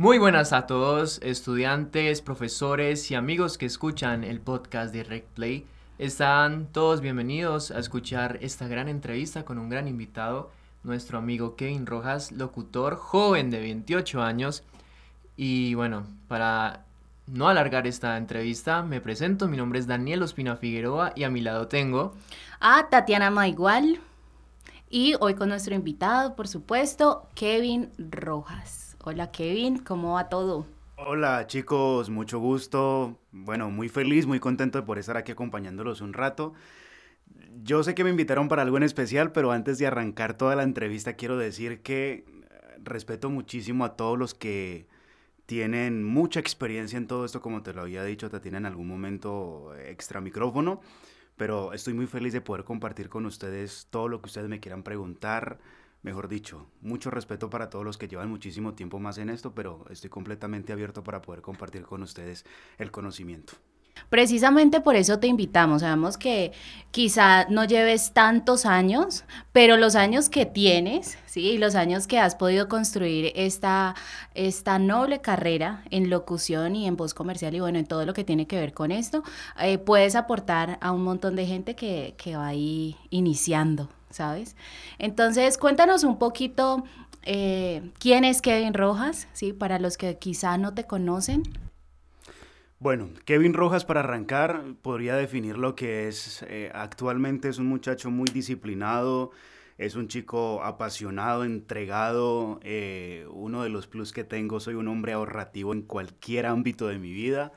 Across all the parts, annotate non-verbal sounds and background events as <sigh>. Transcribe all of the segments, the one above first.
Muy buenas a todos, estudiantes, profesores y amigos que escuchan el podcast de RecPlay. Están todos bienvenidos a escuchar esta gran entrevista con un gran invitado, nuestro amigo Kevin Rojas, locutor joven de 28 años. Y bueno, para no alargar esta entrevista, me presento, mi nombre es Daniel Ospina Figueroa y a mi lado tengo a Tatiana Maigual y hoy con nuestro invitado, por supuesto, Kevin Rojas. Hola Kevin, ¿cómo va todo? Hola chicos, mucho gusto. Bueno, muy feliz, muy contento por estar aquí acompañándolos un rato. Yo sé que me invitaron para algo en especial, pero antes de arrancar toda la entrevista quiero decir que respeto muchísimo a todos los que tienen mucha experiencia en todo esto, como te lo había dicho, te tienen en algún momento extra micrófono, pero estoy muy feliz de poder compartir con ustedes todo lo que ustedes me quieran preguntar. Mejor dicho, mucho respeto para todos los que llevan muchísimo tiempo más en esto, pero estoy completamente abierto para poder compartir con ustedes el conocimiento. Precisamente por eso te invitamos. Sabemos que quizá no lleves tantos años, pero los años que tienes, ¿sí? Y los años que has podido construir esta, esta noble carrera en locución y en voz comercial y bueno, en todo lo que tiene que ver con esto, eh, puedes aportar a un montón de gente que, que va ahí iniciando, ¿sabes? Entonces, cuéntanos un poquito eh, quién es Kevin Rojas, ¿sí? Para los que quizá no te conocen. Bueno, Kevin Rojas para arrancar podría definir lo que es eh, actualmente es un muchacho muy disciplinado, es un chico apasionado, entregado, eh, uno de los plus que tengo, soy un hombre ahorrativo en cualquier ámbito de mi vida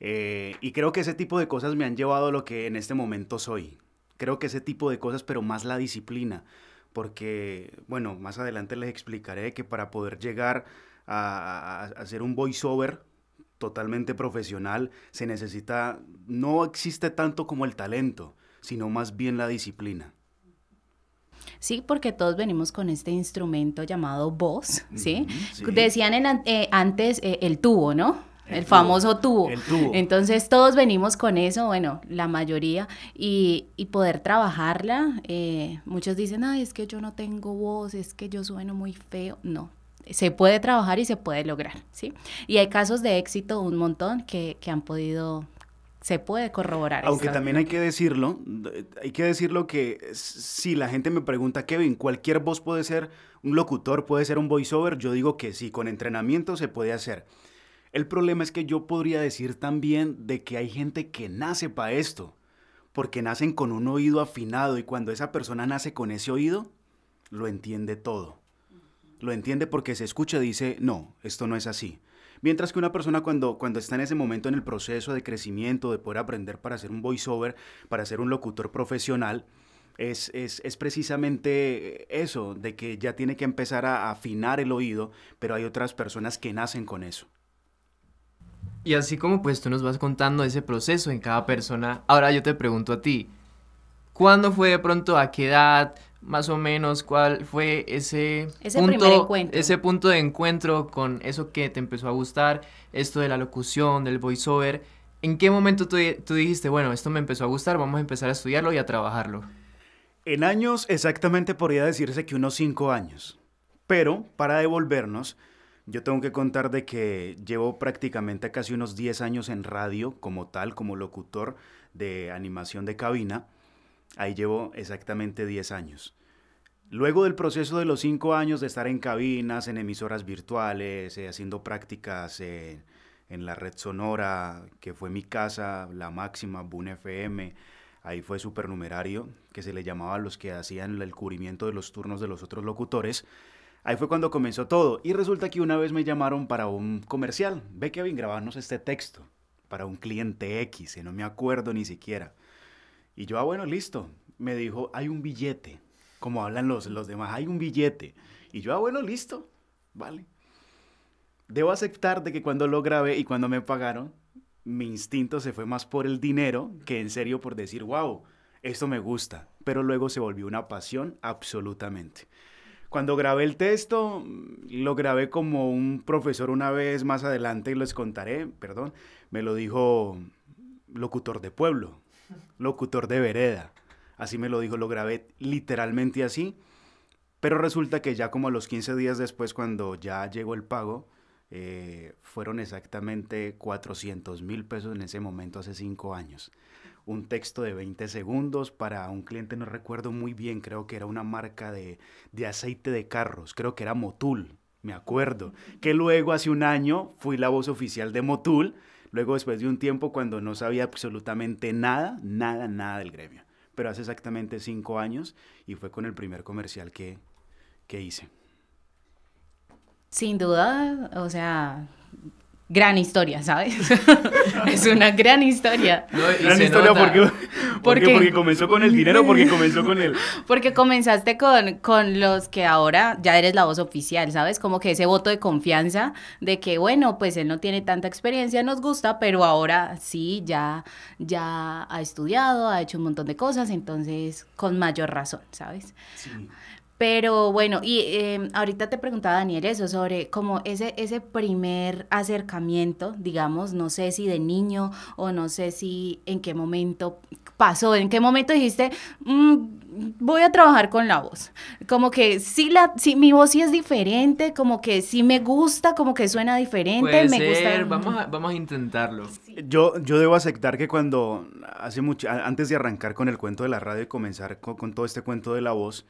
y creo que ese tipo de cosas me han llevado a lo que en este momento soy. Creo que ese tipo de cosas, pero más la disciplina, porque, bueno, más adelante les explicaré que para poder llegar a, a hacer un voiceover, totalmente profesional, se necesita, no existe tanto como el talento, sino más bien la disciplina. Sí, porque todos venimos con este instrumento llamado voz, ¿sí? Decían en, eh, antes eh, el tubo, ¿no? El, famoso tubo. El tubo. Entonces todos venimos con eso, bueno, la mayoría, y, y poder trabajarla. Eh, muchos dicen, ay, es que yo no tengo voz, es que yo sueno muy feo. No, se puede trabajar y se puede lograr, ¿sí? Y hay casos de éxito un montón que, que han podido se puede corroborar. Aunque también hay que decirlo, hay que decirlo que si la gente me pregunta, Kevin, cualquier voz puede ser un locutor, puede ser un voiceover, yo digo que sí, con entrenamiento se puede hacer. El problema es que yo podría decir también de que hay gente que nace para esto, porque nacen con un oído afinado y cuando esa persona nace con ese oído, lo entiende todo lo entiende porque se escucha y dice, no, esto no es así. Mientras que una persona cuando, cuando está en ese momento en el proceso de crecimiento, de poder aprender para ser un voiceover, para ser un locutor profesional, es, es, es, precisamente eso, de que ya tiene que empezar a afinar el oído, pero hay otras personas que nacen con eso. Y así como pues tú nos vas contando ese proceso en cada persona, ahora yo te pregunto a ti, ¿cuándo fue de pronto, a qué edad, más o menos cuál fue ese, punto, ese punto de encuentro con eso que te empezó a gustar, esto de la locución, del voiceover. ¿En qué momento tú, tú dijiste, bueno, esto me empezó a gustar, vamos a empezar a estudiarlo y a trabajarlo? En años exactamente podría decirse que unos cinco años. Pero para devolvernos, yo tengo que contar de que llevo prácticamente casi unos 10 años en radio como tal, como locutor de animación de cabina. Ahí llevo exactamente 10 años. Luego del proceso de los 5 años de estar en cabinas, en emisoras virtuales, eh, haciendo prácticas en la red sonora, que fue mi casa, la máxima, Boon FM, ahí fue supernumerario, que se le llamaba a los que hacían el cubrimiento de los turnos de los otros locutores. Ahí fue cuando comenzó todo. Y resulta que una vez me llamaron para un comercial. Ve, Kevin, grabarnos este texto para un cliente X, y no me acuerdo ni siquiera. Y yo, ah, bueno, listo. Me dijo, hay un billete. Como hablan los, los demás, hay un billete. Y yo, ah, bueno, listo. Vale. Debo aceptar de que cuando lo grabé y cuando me pagaron, mi instinto se fue más por el dinero que en serio por decir, wow, esto me gusta. Pero luego se volvió una pasión absolutamente. Cuando grabé el texto, lo grabé como un profesor una vez más adelante, y les contaré, perdón, me lo dijo locutor de pueblo locutor de vereda. Así me lo dijo, lo grabé literalmente así. Pero resulta que ya como a los 15 días después, cuando ya llegó el pago, eh, fueron exactamente 400 mil pesos en ese momento, hace cinco años. Un texto de 20 segundos para un cliente, no recuerdo muy bien, creo que era una marca de, de aceite de carros, creo que era Motul, me acuerdo. Que luego, hace un año, fui la voz oficial de Motul, luego después de un tiempo cuando no sabía absolutamente nada, nada, nada del gremio. Pero hace exactamente cinco años y fue con el primer comercial que, que hice. Sin duda, o sea, gran historia, ¿sabes? <laughs> es una gran historia. gran historia porque, porque, porque, comenzó con el dinero, porque comenzó con el... Porque comenzaste con, con los que ahora ya eres la voz oficial, ¿sabes? Como que ese voto de confianza de que, bueno, pues él no tiene tanta experiencia, nos gusta, pero ahora sí, ya, ya ha estudiado, ha hecho un montón de cosas, entonces con mayor razón, ¿sabes? Sí. Pero bueno, y em, ahorita te preguntaba Daniel eso, sobre como ese, ese primer acercamiento, digamos, no sé si de niño o no sé si en qué momento pasó, en qué momento dijiste, mm, voy a trabajar con la voz. Como que sí, la, sí, mi voz sí es diferente, como que sí me gusta, como que suena diferente. me gusta. Vamos a, vamos a intentarlo. Yo, yo debo aceptar que cuando, hace mucho, antes de arrancar con el cuento de la radio y comenzar con todo este cuento de la voz,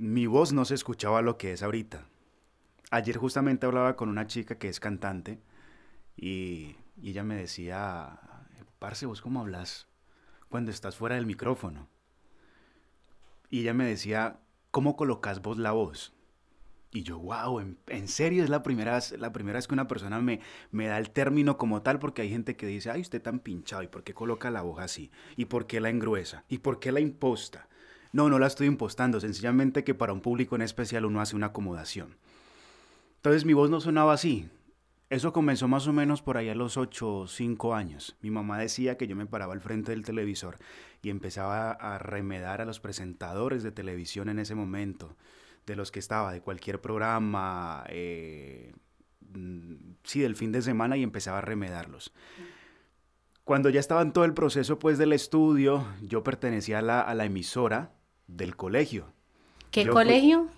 mi voz no se escuchaba lo que es ahorita. Ayer justamente hablaba con una chica que es cantante y, ella me decía, Parce, ¿vos cómo hablas cuando estás fuera del micrófono? Y ella me decía, ¿cómo colocas vos la voz? Y yo, wow, en, serio es la primera, la primera vez que una persona me, me da el término como tal, porque hay gente que dice, ay, usted tan pinchado, ¿y por qué coloca la voz así? ¿Y por qué la engruesa? ¿Y por qué la imposta? No, no la estoy impostando, sencillamente que para un público en especial uno hace una acomodación. Entonces mi voz no sonaba así. Eso comenzó más o menos por ahí a los 8 o 5 años. Mi mamá decía que yo me paraba al frente del televisor y empezaba a remedar a los presentadores de televisión en ese momento, de los que estaba, de cualquier programa, eh, mm, sí, del fin de semana y empezaba a remedarlos. Cuando ya estaba en todo el proceso pues del estudio, yo pertenecía a la, a la emisora del colegio. ¿Qué colegio?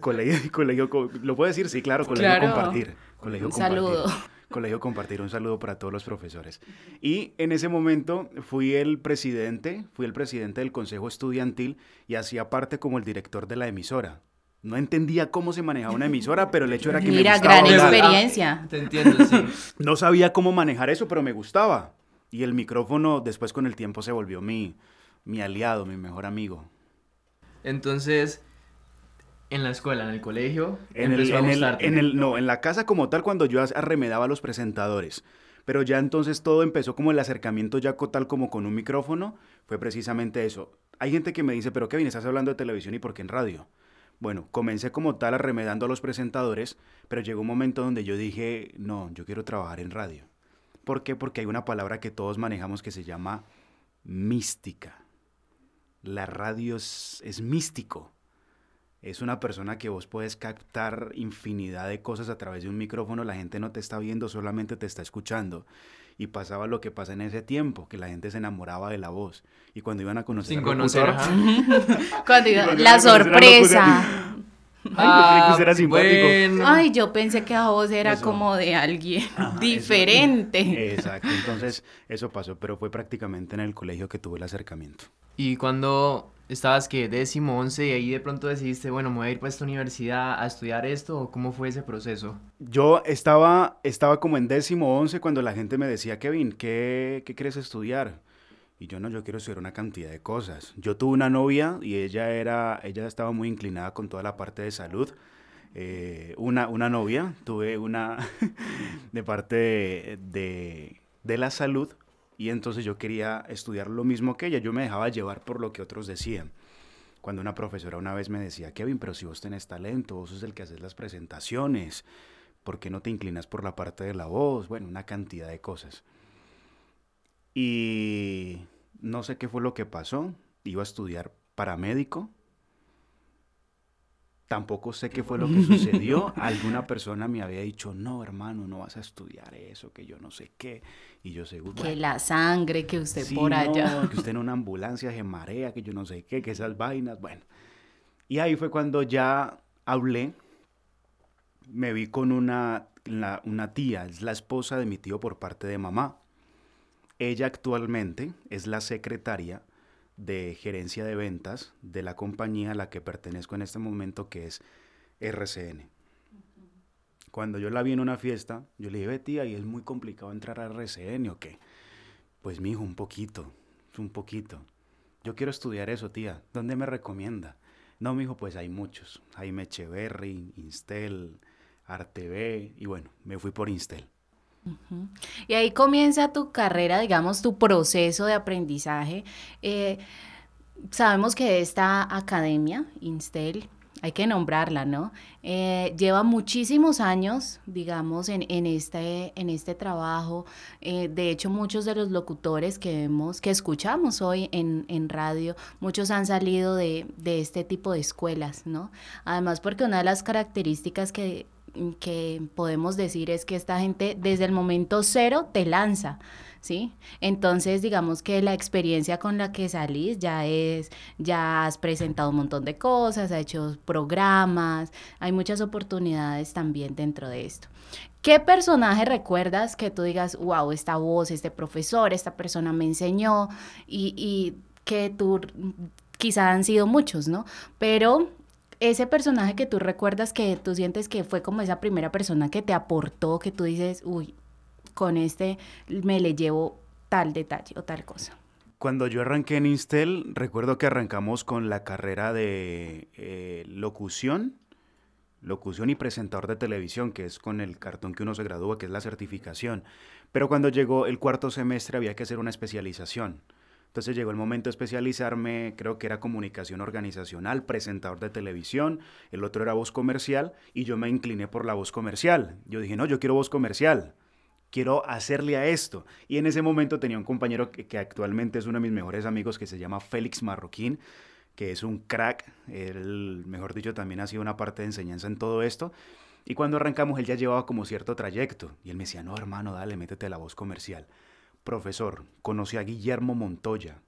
colegio? <laughs> colegio? ¿Lo puedo decir? Sí, claro, Colegio Compartir. Colegio un saludo. Colegio Compartir, un saludo para todos los profesores. Y en ese momento fui el presidente, fui el presidente del Consejo Estudiantil y hacía parte como el director de la emisora. No entendía cómo se manejaba una emisora, pero el hecho era que Mira, me gustaba. gran experiencia. Te entiendo, sí. <laughs> No sabía cómo manejar eso, pero me gustaba. Y el micrófono después con el tiempo se volvió mi, mi aliado, mi mejor amigo. Entonces, en la escuela, en el colegio, en el, en el, no, en la casa como tal cuando yo arremedaba a los presentadores. Pero ya entonces todo empezó como el acercamiento ya tal como con un micrófono, fue precisamente eso. Hay gente que me dice, pero Kevin, estás hablando de televisión y por qué en radio. Bueno, comencé como tal arremedando a los presentadores, pero llegó un momento donde yo dije, no, yo quiero trabajar en radio. ¿Por qué? Porque hay una palabra que todos manejamos que se llama mística la radio es, místico. Es una persona que vos puedes captar infinidad de cosas a través de un micrófono. La gente no te está viendo, solamente te está escuchando. Y pasaba lo que pasa en ese tiempo, que la gente se enamoraba de la voz. Y cuando iban a conocer Sin conocer, <laughs> cuando la sorpresa. <laughs> Ay, era simpático. Ay, yo pensé que a vos era como de alguien diferente. exacto, entonces eso pasó, pero fue prácticamente en el colegio que tuve el acercamiento. Y cuando estabas que décimo, once y ahí de pronto decidiste, bueno, me voy a ir para esta universidad a estudiar esto cómo fue ese proceso? Yo estaba, estaba como en décimo, once cuando la gente me decía, Kevin, ¿qué, qué quieres estudiar? Y yo no, yo quiero estudiar una cantidad de cosas. Yo tuve una novia y ella era, ella estaba muy inclinada con toda la parte de salud. Eh, una, una novia, tuve una <laughs> de parte de, de la salud, y entonces yo quería estudiar lo mismo que ella, yo me dejaba llevar por lo que otros decían. Cuando una profesora una vez me decía, Kevin, pero si vos tenés talento, vos sos el que haces las presentaciones, ¿por qué no te inclinas por la parte de la voz? Bueno, una cantidad de cosas. Y no sé qué fue lo que pasó, iba a estudiar paramédico, Tampoco sé qué fue lo que <laughs> sucedió. Alguna persona me había dicho, no, hermano, no vas a estudiar eso, que yo no sé qué. Y yo seguro... Que la sangre, que usted por allá. que usted en una ambulancia se marea, que yo no sé qué, que esas vainas, bueno. Y ahí fue cuando ya hablé me vi con una, una tía, es la esposa de mi tío por parte de mamá. Ella actualmente es la secretaria de gerencia de ventas de la compañía a la que pertenezco en este momento, que es RCN. Cuando yo la vi en una fiesta, yo le dije, tía, ¿y es muy complicado entrar a RCN o qué? Pues mi hijo, un poquito, un poquito. Yo quiero estudiar eso, tía. ¿Dónde me recomienda? No, mi hijo, pues hay muchos. Jaime Echeverry, Instel, Artv, y bueno, me fui por Instel. Y ahí comienza tu carrera, digamos, tu proceso de aprendizaje. Eh, sabemos que esta academia, Instel, hay que nombrarla, ¿no? Eh, lleva muchísimos años, digamos, en, este, en este trabajo. Eh, de hecho, muchos de los locutores que vemos, que escuchamos hoy en, en radio, muchos han salido de, este tipo de escuelas, ¿no? Además, porque una de las características que, que podemos decir es que esta gente desde el momento cero te lanza. ¿sí? Entonces, digamos que la experiencia con la que salís ya es, ya has presentado un montón de cosas, has hecho programas, hay muchas oportunidades también dentro de esto. ¿Qué personaje recuerdas que tú digas, wow, esta voz, este profesor, esta persona me enseñó y, y que tú, quizá han sido muchos, ¿no? Pero ese personaje que tú recuerdas que tú sientes que fue como esa primera persona que te aportó, que tú dices, uy, con este me le llevo tal detalle o tal cosa. Cuando yo arranqué en Instel, recuerdo que arrancamos con la carrera de eh, locución, locución y presentador de televisión, que es con el cartón que uno se gradúa, que es la certificación. Pero cuando llegó el cuarto semestre había que hacer una especialización. Entonces llegó el momento de especializarme, creo que era comunicación organizacional, presentador de televisión, el otro era voz comercial y yo me incliné por la voz comercial. Yo dije, no, yo quiero voz comercial quiero hacerle a esto. Y en ese momento tenía un compañero que, actualmente es uno de mis mejores amigos que se llama Félix Marroquín, que es un crack, él, mejor dicho, también ha sido una parte de enseñanza en todo esto. Y cuando arrancamos, él ya llevaba como cierto trayecto. Y él me decía, no, hermano, dale, métete a la voz comercial. Profesor, conocí a Guillermo Montoya,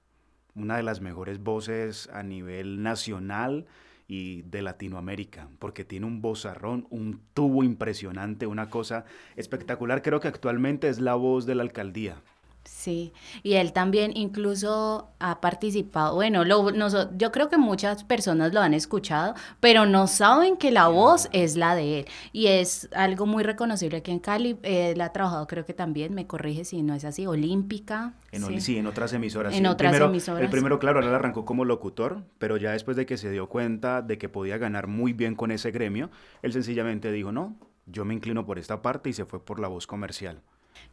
una de las mejores voces a nivel nacional y de Latinoamérica, porque tiene un vozarrón, un tubo impresionante, una cosa espectacular. Creo que actualmente es la voz de la alcaldía. Sí, y él también incluso ha participado, bueno, lo, yo creo que muchas personas lo han escuchado, pero no saben que la voz es la de él. Y es algo muy reconocible aquí en Cali. Él ha trabajado, creo que también, me corrige si no es así, olímpica. En, sí. en otras emisoras. En otras el primero, emisoras. El primero, claro, él arrancó como locutor, pero ya después de que se dio cuenta de que podía ganar muy bien con ese gremio, él sencillamente dijo, no, yo me inclino por esta parte y se fue por la voz comercial.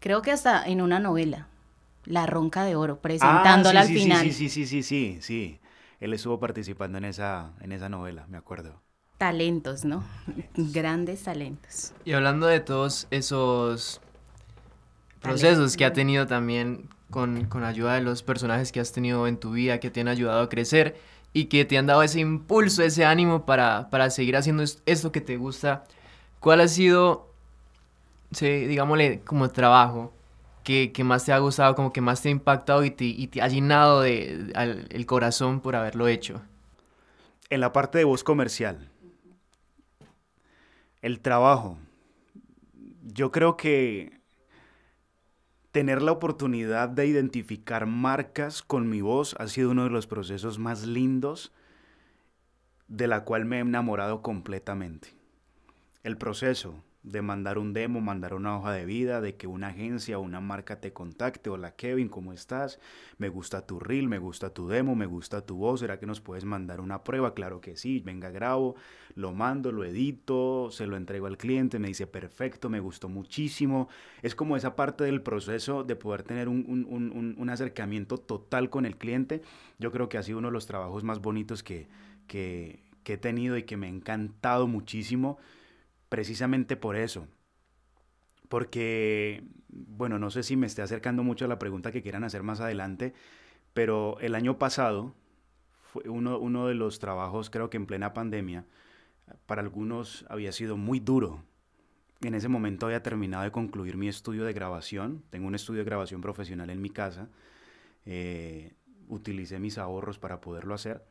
Creo que hasta en una novela la Ronca de Oro, presentándola ah, al final. Sí, sí, sí, sí, sí, sí. Él estuvo participando en esa, en esa novela, me acuerdo. Talentos, ¿no? <laughs> Grandes talentos. Y hablando de todos esos procesos que ha tenido también con, con ayuda de los personajes que has tenido en tu vida, que te han ayudado a crecer y que te han dado ese impulso, ese ánimo para, para seguir haciendo esto que te gusta, ¿cuál ha sido, sí, digámosle, como trabajo que, más te ha gustado, como que más te ha impactado y te, ha llenado de, el corazón por haberlo hecho? En la parte de voz comercial, el trabajo. Yo creo que tener la oportunidad de identificar marcas con mi voz ha sido uno de los procesos más lindos de la cual me he enamorado completamente. El proceso, de mandar un demo, mandar una hoja de vida, de que una agencia o una marca te contacte. Hola Kevin, ¿cómo estás? Me gusta tu reel, me gusta tu demo, me gusta tu voz. ¿Será que nos puedes mandar una prueba? Claro que sí, venga, grabo, lo mando, lo edito, se lo entrego al cliente, me dice perfecto, me gustó muchísimo. Es como esa parte del proceso de poder tener un, un, acercamiento total con el cliente. Yo creo que ha sido uno de los trabajos más bonitos que, que he tenido y que me ha encantado muchísimo precisamente por eso. Porque, bueno, no sé si me esté acercando mucho a la pregunta que quieran hacer más adelante, pero el año pasado fue uno, uno de los trabajos, creo que en plena pandemia, para algunos había sido muy duro. En ese momento había terminado de concluir mi estudio de grabación. Tengo un estudio de grabación profesional en mi casa. Eh, utilicé mis ahorros para poderlo hacer.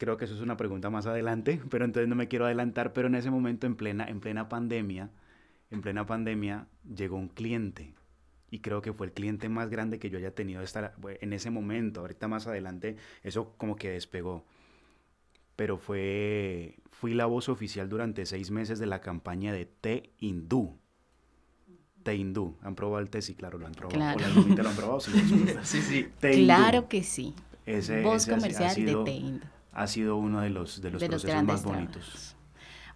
Creo que eso es una pregunta más adelante, <laughs> pero entonces no me quiero adelantar, pero en ese momento, en plena, en plena pandemia, en plena pandemia, llegó un cliente y creo que fue el cliente más grande que yo haya tenido en ese momento. Ahorita más adelante eso como que despegó. Pero fue, fui la voz oficial durante seis meses de la campaña de Té Hindú. Té Hindú. ¿Han probado el té? Sí, claro, lo han probado. Claro. lo han probado? Sí, <laughs> sí. claro que sí. Ese, voz comercial de Té Hindú. Ha sido uno de los, de los procesos más bonitos.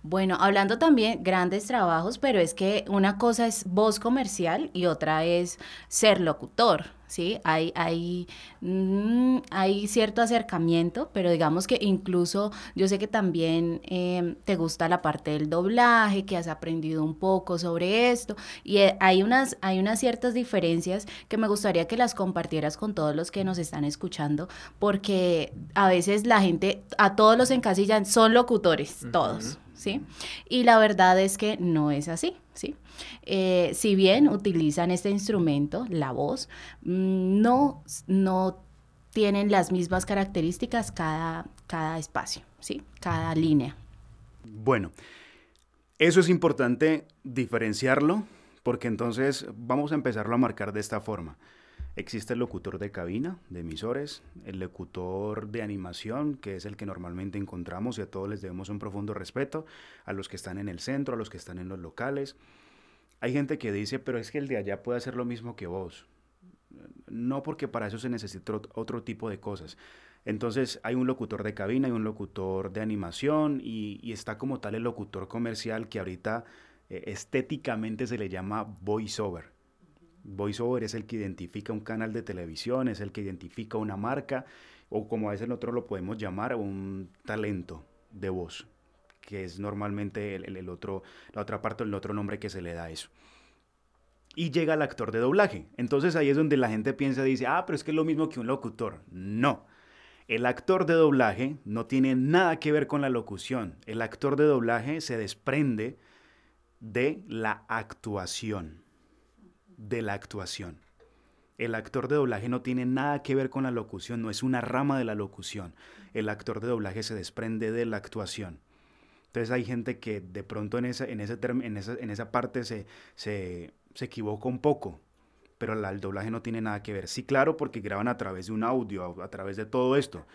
Bueno, hablando también grandes trabajos, pero es que una cosa es voz comercial y otra es ser locutor, ¿sí? Hay, hay, mm, hay cierto acercamiento, pero digamos que incluso yo sé que también em, te gusta la parte del doblaje, que has aprendido un poco sobre esto, y eh, hay unas, hay unas ciertas diferencias que me gustaría que las compartieras con todos los que nos están escuchando, porque a veces la gente, a todos los encasillan, son locutores, todos. ¿sí? Y la verdad es que no es así, ¿sí? Eh, si bien utilizan este instrumento, la voz, mm, no, no tienen las mismas características cada, cada espacio, ¿sí? Cada línea. Bueno, eso es importante diferenciarlo porque entonces vamos a empezarlo a marcar de esta forma. Existe el locutor de cabina, de emisores, el locutor de animación, que es el que normalmente encontramos y a todos les debemos un profundo respeto, a los que están en el centro, a los que están en los locales. Hay gente que dice, pero es que el de allá puede hacer lo mismo que vos. No porque para eso se necesita otro tipo de cosas. Entonces hay un locutor de cabina, hay un locutor de animación y, está como tal el locutor comercial que ahorita eh, estéticamente se le llama voiceover. VoiceOver es el que identifica un canal de televisión, es el que identifica una marca, o como a veces nosotros lo podemos llamar, un talento de voz, que es normalmente el, otro, la otra parte, el otro nombre que se le da a eso. Y llega el actor de doblaje. Entonces ahí es donde la gente piensa dice, ah, pero es que es lo mismo que un locutor. No. El actor de doblaje no tiene nada que ver con la locución. El actor de doblaje se desprende de la actuación de la actuación. El actor de doblaje no tiene nada que ver con la locución, no es una rama de la locución. El actor de doblaje se desprende de la actuación. Entonces hay gente que de pronto en esa, en ese en esa, en esa parte se, se, se equivoca un poco, pero el doblaje no tiene nada que ver. Sí, claro, porque graban a través de un audio, a, a través de todo esto,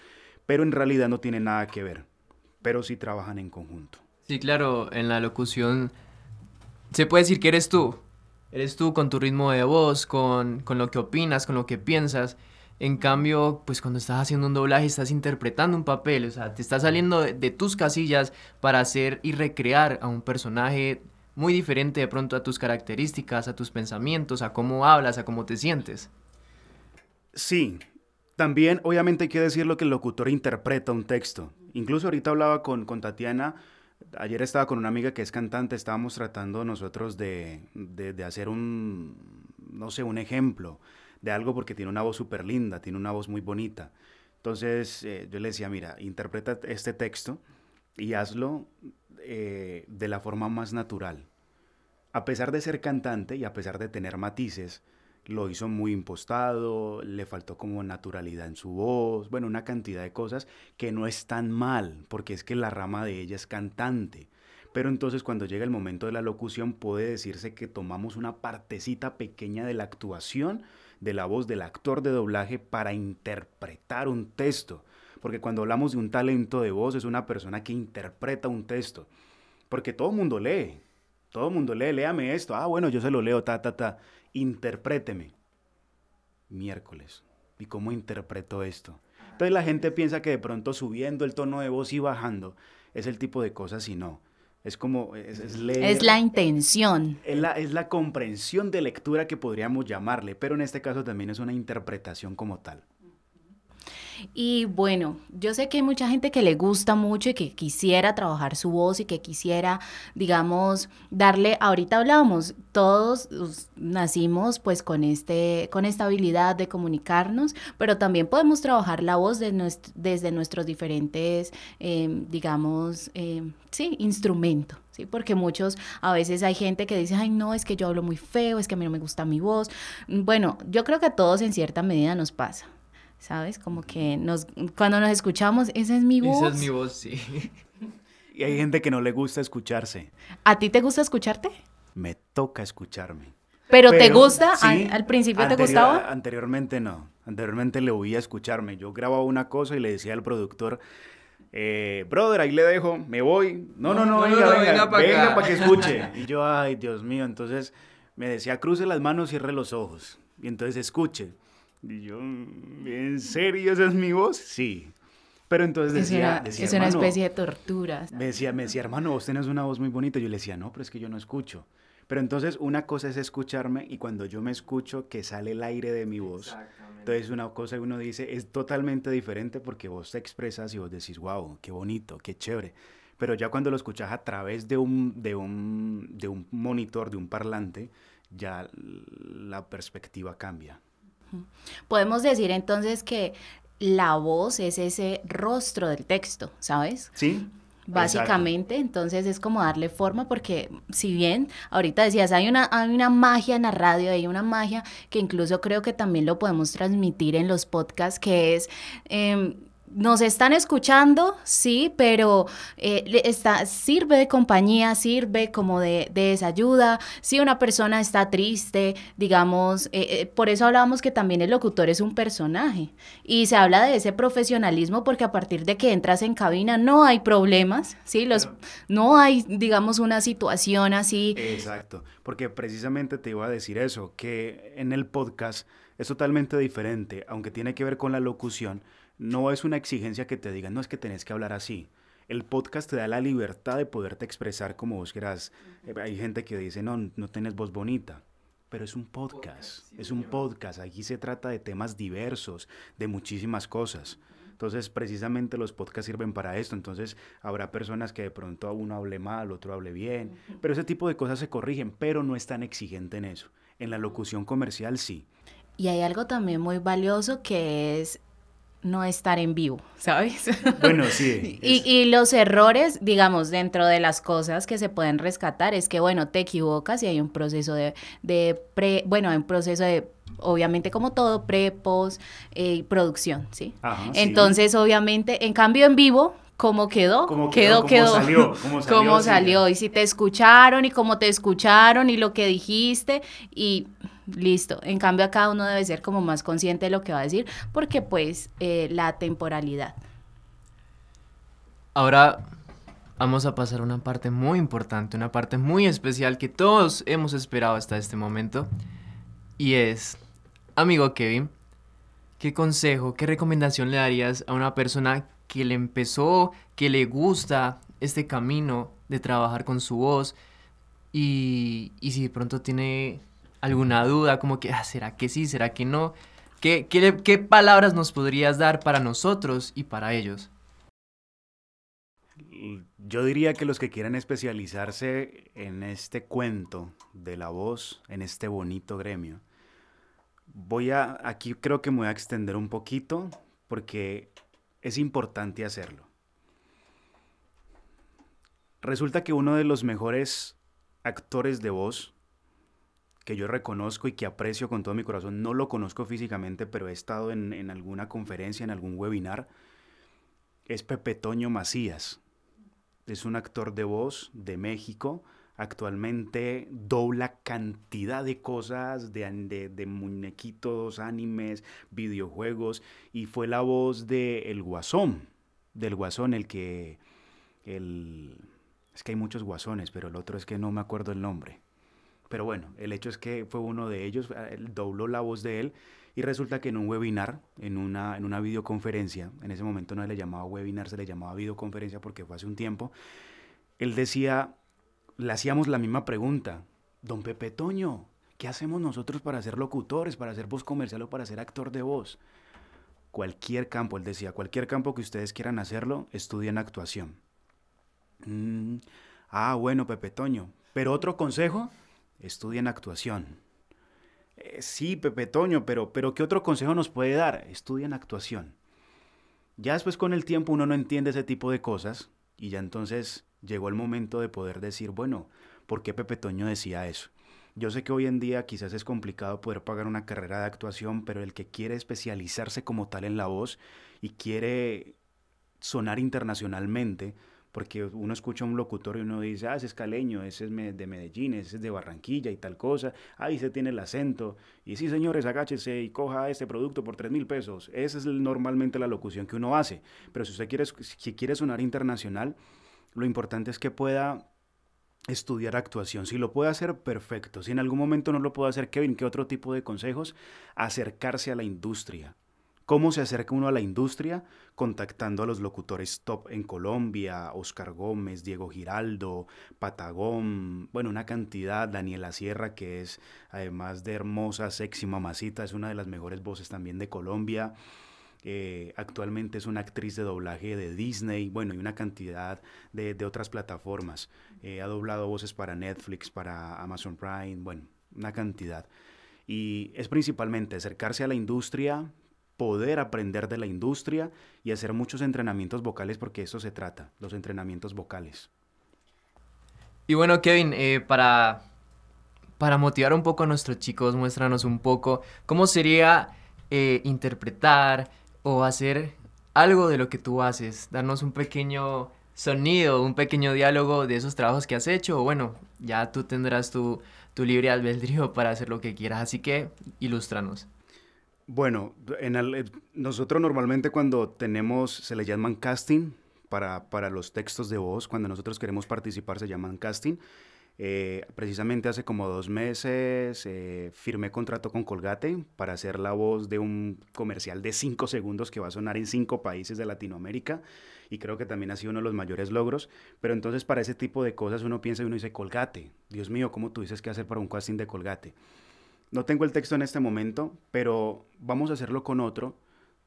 pero en realidad no tiene nada que ver, pero sí trabajan en conjunto. Sí, claro, en la locución se puede decir que eres tú, Eres tú con tu ritmo de voz, con, lo que opinas, con lo que piensas. En cambio, pues cuando estás haciendo un doblaje estás interpretando un papel, o sea, te estás saliendo de, tus casillas para hacer y recrear a un personaje muy diferente de pronto a tus características, a tus pensamientos, a cómo hablas, a cómo te sientes. Sí, también obviamente hay que decir lo que el locutor interpreta un texto. Incluso ahorita hablaba con, con Tatiana ayer estaba con una amiga que es cantante, estábamos tratando nosotros de, hacer un, no sé, un ejemplo de algo porque tiene una voz súper linda, tiene una voz muy bonita. Entonces eh, yo le decía, mira, interpreta este texto y hazlo eh, de la forma más natural. A pesar de ser cantante y a pesar de tener matices, lo hizo muy impostado, le faltó como naturalidad en su voz, bueno, una cantidad de cosas que no es tan mal, porque es que la rama de ella es cantante. Pero entonces cuando llega el momento de la locución puede decirse que tomamos una partecita pequeña de la actuación, de la voz del actor de doblaje para interpretar un texto. Porque cuando hablamos de un talento de voz es una persona que interpreta un texto. Porque todo el mundo lee, todo el mundo lee, léame esto, ah, bueno, yo se lo leo, ta, ta, ta interpréteme. Miércoles. ¿Y cómo interpreto esto? Entonces la gente piensa que de pronto subiendo el tono de voz y bajando es el tipo de cosas y no. Es como, es, leer, es la intención. Es la, es la comprensión de lectura que podríamos llamarle, pero en este caso también es una interpretación como tal. Y bueno, yo sé que hay mucha gente que le gusta mucho y que quisiera trabajar su voz y que quisiera, digamos, darle, ahorita hablábamos, todos nacimos pues con, este, con esta habilidad de comunicarnos, pero también podemos trabajar la voz desde nuestros diferentes, em, digamos, em, sí, instrumentos. ¿sí? Porque muchos, a veces hay gente que dice, ay, no, es que yo hablo muy feo, es que a mí no me gusta mi voz. Bueno, yo creo que a todos en cierta medida nos pasa, ¿sabes? Como que nos, cuando nos escuchamos, esa es mi voz. Esa es mi voz, sí. <laughs> Y hay gente que no le gusta escucharse. ¿A ti te gusta escucharte? Me toca escucharme. ¿Pero, te gusta? sí, ¿Al, al principio te gustaba? Anteriormente no. Anteriormente le oía escucharme. Yo grababa una cosa y le decía al productor, eh, brother, ahí le dejo, me voy. No, no, no, No, no, venga, no, venga, venga pa' venga para que escuche. <laughs> Y yo, ay, Dios mío. Entonces me decía, cruce las manos, cierre los ojos. Y entonces escuche. Y yo, "Mm, ¿en serio esa es mi voz? Sí. Pero entonces Es decía, decía, es una "Hermano, especie de tortura. me decía, me decía, hermano, vos tenés una voz muy bonita. Yo le decía, no, pero es que yo no escucho. Pero entonces una cosa es escucharme y cuando yo me escucho que sale el aire de mi voz. Entonces una cosa que uno dice es totalmente diferente porque vos te expresas y vos decís, wow, qué bonito, qué chévere. Pero ya cuando lo escuchas a través de un, de un, de un monitor, de un parlante, ya la perspectiva cambia. Podemos decir entonces que la voz es ese rostro del texto, ¿sabes? ¿Sí? Básicamente, entonces es como darle forma porque si bien ahorita decías, hay una, hay una magia en la radio, hay una magia que incluso creo que también lo podemos transmitir en los podcasts, que es... em, nos están escuchando, sí, pero eh, está, sirve de compañía, sirve como de, de esa ayuda. Si una persona está triste, digamos, eh, eh, por eso hablábamos que también el locutor es un personaje. Y se habla de ese profesionalismo porque a partir de que entras en cabina no hay problemas, ¿sí? Los, no hay, digamos, una situación así. Exacto, porque precisamente te iba a decir eso, que en el podcast es totalmente diferente, aunque tiene que ver con la locución, no es una exigencia que te digan, no es que tenés que hablar así. El podcast te da la libertad de poderte expresar como vos quieras. Eh, Hay gente que dice, no, no tenés voz bonita. Pero es un podcast, es un podcast. Aquí se trata de temas diversos, de muchísimas cosas. Entonces, precisamente los podcasts sirven para esto. Entonces, habrá personas que de pronto uno hable mal, otro hable bien. Pero ese tipo de cosas se corrigen, pero no es tan exigente en eso. En la locución comercial sí. Y hay algo también muy valioso que es no estar en vivo, <laughs> ¿sabes? Bueno, sí. <laughs> Y, los errores, digamos, dentro de las cosas que se pueden rescatar es que, bueno, te equivocas y hay un proceso de, de pre, bueno, hay un proceso de, obviamente como todo, pre, post, eh, producción, ¿sí? Ajá, sí. Entonces, obviamente, en cambio en vivo, ¿cómo quedó? ¿Cómo quedó? ¿Cómo salió? <laughs> ¿Cómo salió? ¿Cómo Sí. salió? Y si te escucharon y cómo te escucharon y lo que dijiste y listo. En cambio acá uno debe ser como más consciente de lo que va a decir porque pues eh, la temporalidad. Ahora vamos a pasar a una parte muy importante, una parte muy especial que todos hemos esperado hasta este momento. Y es, amigo Kevin, ¿qué consejo, qué recomendación le darías a una persona que le empezó, que le gusta este camino de trabajar con su voz? Y, y si de pronto tiene alguna duda, como que, ah, ¿será que sí? ¿Será que no? ¿Qué, qué, qué palabras nos podrías dar para nosotros y para ellos? Yo diría que los que quieran especializarse en este cuento de la voz, en este bonito gremio, voy a, aquí creo que me voy a extender un poquito porque es importante hacerlo. Resulta que uno de los mejores actores de voz que yo reconozco y que aprecio con todo mi corazón, no lo conozco físicamente, pero he estado en, en alguna conferencia, en algún webinar, es Pepe Toño Macías. Es un actor de voz de México. Actualmente dobla cantidad de cosas, de, de muñequitos, animes, videojuegos. Y fue la voz de El Guasón. Del Guasón, el que... El, es que hay muchos guasones, pero el otro es que no me acuerdo el nombre. Pero bueno, el hecho es que fue uno de ellos, él dobló la voz de él y resulta que en un webinar, en una, en una videoconferencia, en ese momento no se le llamaba webinar, se le llamaba videoconferencia porque fue hace un tiempo, él decía, le hacíamos la misma pregunta, don Pepe Toño, ¿qué hacemos nosotros para ser locutores, para hacer voz comercial o para ser actor de voz? Cualquier campo, él decía, cualquier campo que ustedes quieran hacerlo, estudien actuación. Mm, ah, bueno, Pepe Toño. Pero otro consejo, estudien actuación. Eh, sí, Pepe Toño, pero, pero ¿qué otro consejo nos puede dar? Estudien actuación. Ya después con el tiempo uno no entiende ese tipo de cosas y ya entonces llegó el momento de poder decir, bueno, ¿por qué Pepe Toño decía eso? Yo sé que hoy en día quizás es complicado poder pagar una carrera de actuación, pero el que quiere especializarse como tal en la voz y quiere sonar internacionalmente, porque uno escucha a un locutor y uno dice, ah, ese es caleño, ese es de Medellín, ese es de Barranquilla y tal cosa, ahí se tiene el acento, y sí señores, agáchese y coja este producto por tres mil pesos. Esa es normalmente la locución que uno hace, pero si usted quiere, si quiere sonar internacional, lo importante es que pueda estudiar actuación. Si lo puede hacer, perfecto. Si en algún momento no lo puede hacer, Kevin, ¿qué otro tipo de consejos? Acercarse a la industria. ¿Cómo se acerca uno a la industria? Contactando a los locutores top en Colombia, Oscar Gómez, Diego Giraldo, Patagón, bueno, una cantidad, Daniela Sierra, que es además de hermosa, sexy, mamacita, es una de las mejores voces también de Colombia. Eh, actualmente es una actriz de doblaje de Disney, bueno, y una cantidad de, otras plataformas. Eh, ha doblado voces para Netflix, para Amazon Prime, bueno, una cantidad. Y es principalmente acercarse a la industria, poder aprender de la industria y hacer muchos entrenamientos vocales porque eso se trata, los entrenamientos vocales. Y bueno, Kevin, eh, para, para motivar un poco a nuestros chicos, muéstranos un poco cómo sería eh, interpretar o hacer algo de lo que tú haces, darnos un pequeño sonido, un pequeño diálogo de esos trabajos que has hecho, bueno, ya tú tendrás tu, tu libre albedrío para hacer lo que quieras, así que ilústranos. Bueno, en eh, nosotros normalmente cuando tenemos, se le llaman casting para, para, los textos de voz, cuando nosotros queremos participar se llaman casting. Eh, precisamente hace como dos meses eh, firmé contrato con Colgate para hacer la voz de un comercial de cinco segundos que va a sonar en cinco países de Latinoamérica y creo que también ha sido uno de los mayores logros. Pero entonces para ese tipo de cosas uno piensa y uno dice, Colgate, Dios mío, ¿cómo tú dices qué hacer para un casting de Colgate? No tengo el texto en este momento, pero vamos a hacerlo con otro,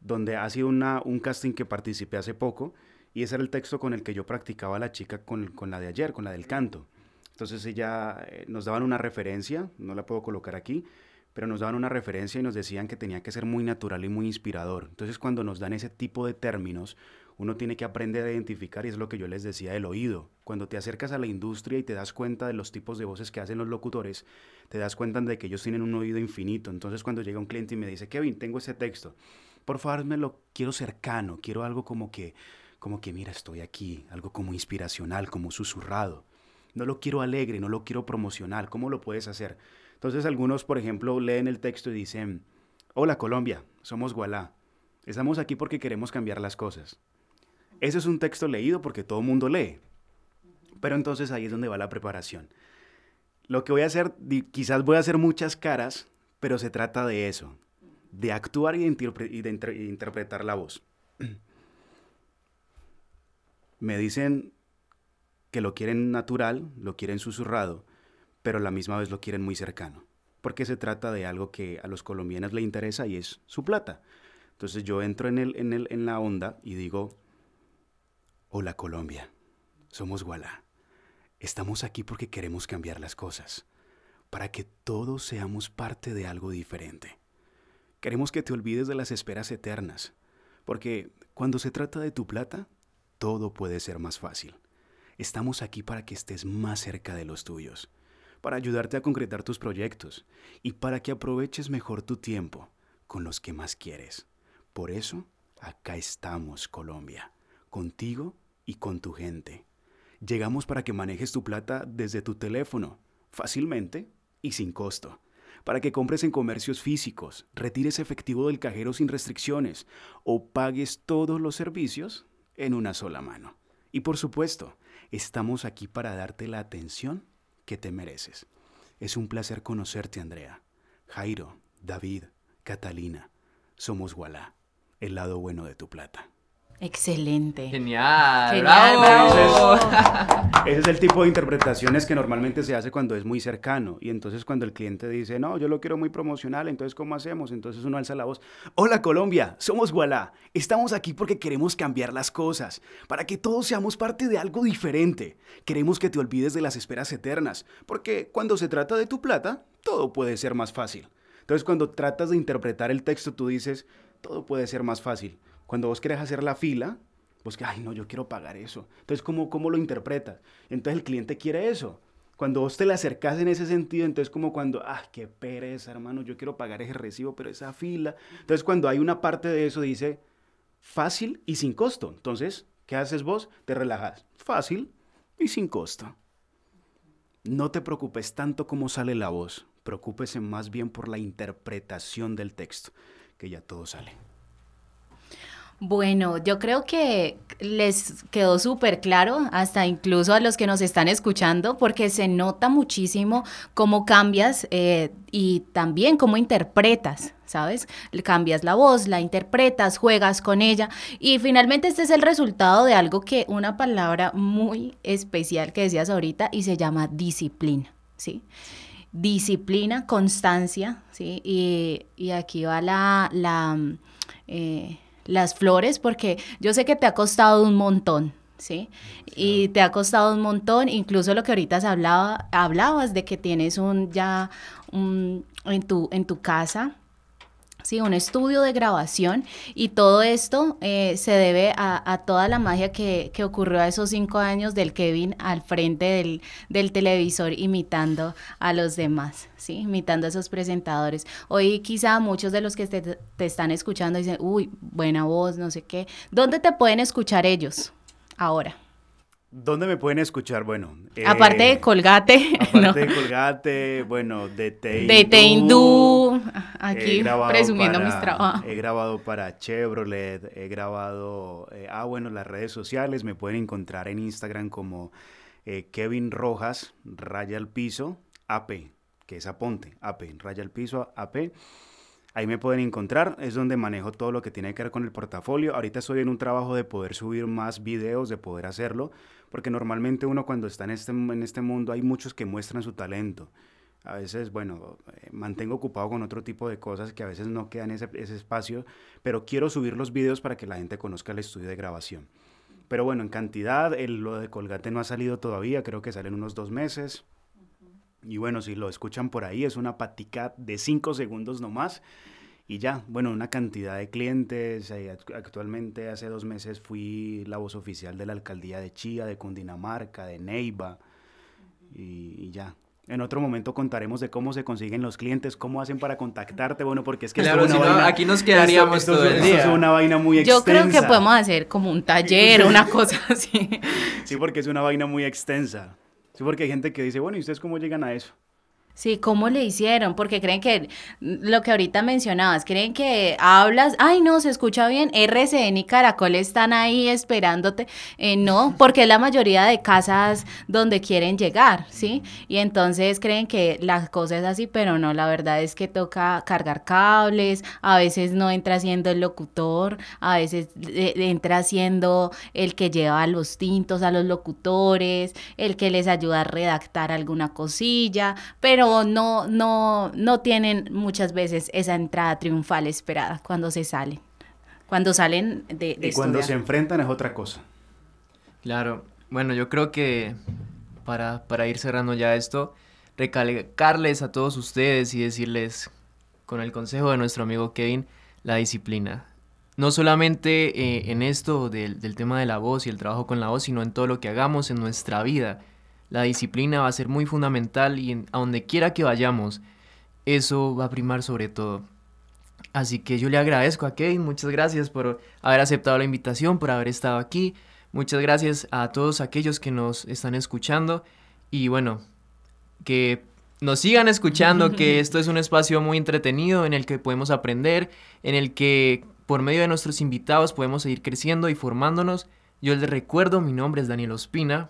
donde ha sido una, un casting que participé hace poco, y ese era el texto con el que yo practicaba la chica con, con la de ayer, con la del canto. Entonces ella eh, nos daban una referencia, no la puedo colocar aquí, pero nos daban una referencia y nos decían que tenía que ser muy natural y muy inspirador. Entonces cuando nos dan ese tipo de términos, uno tiene que aprender a identificar y es lo que yo les decía del oído. Cuando te acercas a la industria y te das cuenta de los tipos de voces que hacen los locutores, te das cuenta de que ellos tienen un oído infinito. Entonces cuando llega un cliente y me dice, Kevin, tengo ese texto, por favor me lo quiero cercano, quiero algo como que, como que mira, estoy aquí, algo como inspiracional, como susurrado. No lo quiero alegre, no lo quiero promocional, ¿cómo lo puedes hacer? Entonces algunos, por ejemplo, leen el texto y dicen, hola Colombia, somos Gualá, estamos aquí porque queremos cambiar las cosas. Ese es un texto leído porque todo mundo lee. Pero entonces ahí es donde va la preparación. Lo que voy a hacer, quizás voy a hacer muchas caras, pero se trata de eso, de actuar y de, interpretar la voz. <clears throat> Me dicen que lo quieren natural, lo quieren susurrado, pero la misma vez lo quieren muy cercano, porque se trata de algo que a los colombianos le interesa y es su plata. Entonces yo entro en, el, en, el, en la onda y digo, Hola Colombia, somos Gualá. Estamos aquí porque queremos cambiar las cosas, para que todos seamos parte de algo diferente. Queremos que te olvides de las esperas eternas, porque cuando se trata de tu plata, todo puede ser más fácil. Estamos aquí para que estés más cerca de los tuyos, para ayudarte a concretar tus proyectos y para que aproveches mejor tu tiempo con los que más quieres. Por eso, acá estamos, Colombia, contigo y con tu gente. Llegamos para que manejes tu plata desde tu teléfono, fácilmente y sin costo. Para que compres en comercios físicos, retires efectivo del cajero sin restricciones o pagues todos los servicios en una sola mano. Y por supuesto, estamos aquí para darte la atención que te mereces. Es un placer conocerte, Andrea. Jairo, David, Catalina, somos Walá, el lado bueno de tu plata. Excelente. Genial. ¡Bravo! Ese es el tipo de interpretaciones que normalmente se hace cuando es muy cercano. Y entonces cuando el cliente dice, no, yo lo quiero muy promocional, entonces ¿cómo hacemos? Entonces uno alza la voz, hola Colombia, somos Gualá. Estamos aquí porque queremos cambiar las cosas, para que todos seamos parte de algo diferente. Queremos que te olvides de las esperas eternas, porque cuando se trata de tu plata, todo puede ser más fácil. Entonces cuando tratas de interpretar el texto, tú dices, todo puede ser más fácil. Cuando vos querés hacer la fila, vos que, ay, no, yo quiero pagar eso. Entonces, ¿cómo, cómo lo interpretas? Entonces, el cliente quiere eso. Cuando vos te le acercás en ese sentido, entonces como cuando, ah, qué pereza, hermano, yo quiero pagar ese recibo, pero esa fila. Entonces cuando hay una parte de eso dice fácil y sin costo. Entonces, ¿qué haces vos? Te relajas. Fácil y sin costo. No te preocupes tanto como sale la voz, preocúpese más bien por la interpretación del texto, que ya todo sale. Bueno, yo creo que les quedó súper claro, hasta incluso a los que nos están escuchando, porque se nota muchísimo cómo cambias eh, y también cómo interpretas, ¿sabes? Cambias la voz, la interpretas, juegas con ella y finalmente este es el resultado de algo que, una palabra muy especial que decías ahorita y se llama disciplina, ¿sí? Disciplina, constancia, ¿sí? Y, aquí va la... la eh, las flores porque yo sé que te ha costado un montón, ¿sí? Y te ha costado un montón, incluso lo que ahorita hablaba, hablabas de que tienes un ya un, en, tu, en tu casa Sí, un estudio de grabación y todo esto eh, se debe a, toda la magia que, que, ocurrió a esos cinco años del Kevin al frente del, del, televisor imitando a los demás, ¿sí? imitando a esos presentadores. Hoy quizá muchos de los que te, te están escuchando dicen, uy, buena voz, no sé qué. ¿Dónde te pueden escuchar ellos ahora? ¿Dónde me pueden escuchar? Bueno. aparte de eh, Colgate. Aparte de Colgate, <laughs> bueno, de Teindú. De Teindú, aquí <laughs> presumiendo mis trabajos. He grabado para Chevrolet, he grabado, eh, ah, bueno, las redes sociales, me pueden encontrar en Instagram como eh, Kevin Rojas, raya al piso, AP, que es aponte, AP, raya al piso, AP. Ahí me pueden encontrar, es donde manejo todo lo que tiene que ver con el portafolio. Ahorita estoy en un trabajo de poder subir más videos, de poder hacerlo, porque normalmente uno cuando está en este, en este mundo hay muchos que muestran su talento. A veces, bueno, eh, mantengo ocupado con otro tipo de cosas que a veces no quedan ese, ese espacio, pero quiero subir los videos para que la gente conozca el estudio de grabación. Pero bueno, en cantidad, el, lo de Colgate no ha salido todavía, creo que salen unos dos meses. Y bueno, si lo escuchan por ahí, es una patica de cinco segundos nomás. Y ya, bueno, una cantidad de clientes. Eh, actualmente, hace dos meses fui la voz oficial de la alcaldía de Chía, de Cundinamarca, de Neiva. Y, ya, en otro momento contaremos de cómo se consiguen los clientes, cómo hacen para contactarte, bueno, porque es que claro, es una aquí nos quedaríamos todo el día. es una vaina muy extensa. Yo creo que podemos hacer como un taller, una <laughs> cosa así. Sí, porque es una vaina muy extensa. Sí, porque hay gente que dice, bueno, ¿y ustedes cómo llegan a eso? Sí, ¿cómo le hicieron? Porque creen que lo que ahorita mencionabas, creen que hablas, ay no, se escucha bien, RCN y Caracol están ahí esperándote. Eh, no, porque es la mayoría de casas donde quieren llegar, ¿sí? Y entonces creen que la cosa es así, pero no, la verdad es que toca cargar cables, a veces no entra siendo el locutor, a veces eh, entra siendo el que lleva los tintos a los locutores, el que les ayuda a redactar alguna cosilla, pero no, no, no tienen muchas veces esa entrada triunfal esperada cuando se salen. Cuando salen de, Y cuando se enfrentan es otra cosa. Claro. Bueno, yo creo que para, para ir cerrando ya esto, recalcarles a todos ustedes y decirles, con el consejo de nuestro amigo Kevin, la disciplina. No solamente eh, en esto del, del tema de la voz y el trabajo con la voz, sino en todo lo que hagamos en nuestra vida la disciplina va a ser muy fundamental y a donde quiera que vayamos, eso va a primar sobre todo. Así que yo le agradezco a Kevin, muchas gracias por haber aceptado la invitación, por haber estado aquí. Muchas gracias a todos aquellos que nos están escuchando y bueno, que nos sigan escuchando, que <laughs> esto es un espacio muy entretenido en el que podemos aprender, en el que por medio de nuestros invitados podemos seguir creciendo y formándonos. Yo les recuerdo, mi nombre es Daniel Ospina,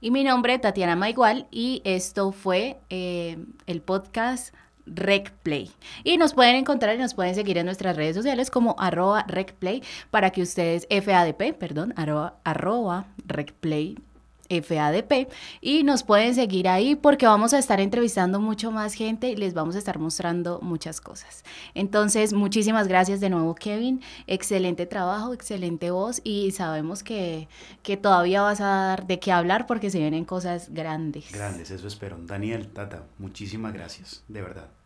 y mi nombre Tatiana Maigual y esto fue eh, el podcast RecPlay. Y nos pueden encontrar y nos pueden seguir en nuestras redes sociales como arroba RecPlay para que ustedes, FADP, perdón, arroba, arroba RecPlay FADP y nos pueden seguir ahí porque vamos a estar entrevistando mucho más gente y les vamos a estar mostrando muchas cosas. Entonces, muchísimas gracias de nuevo Kevin, excelente trabajo, excelente voz y sabemos que, que todavía vas a dar de qué hablar porque se vienen cosas grandes. Grandes, eso espero. Daniel, Tata, muchísimas gracias, de verdad.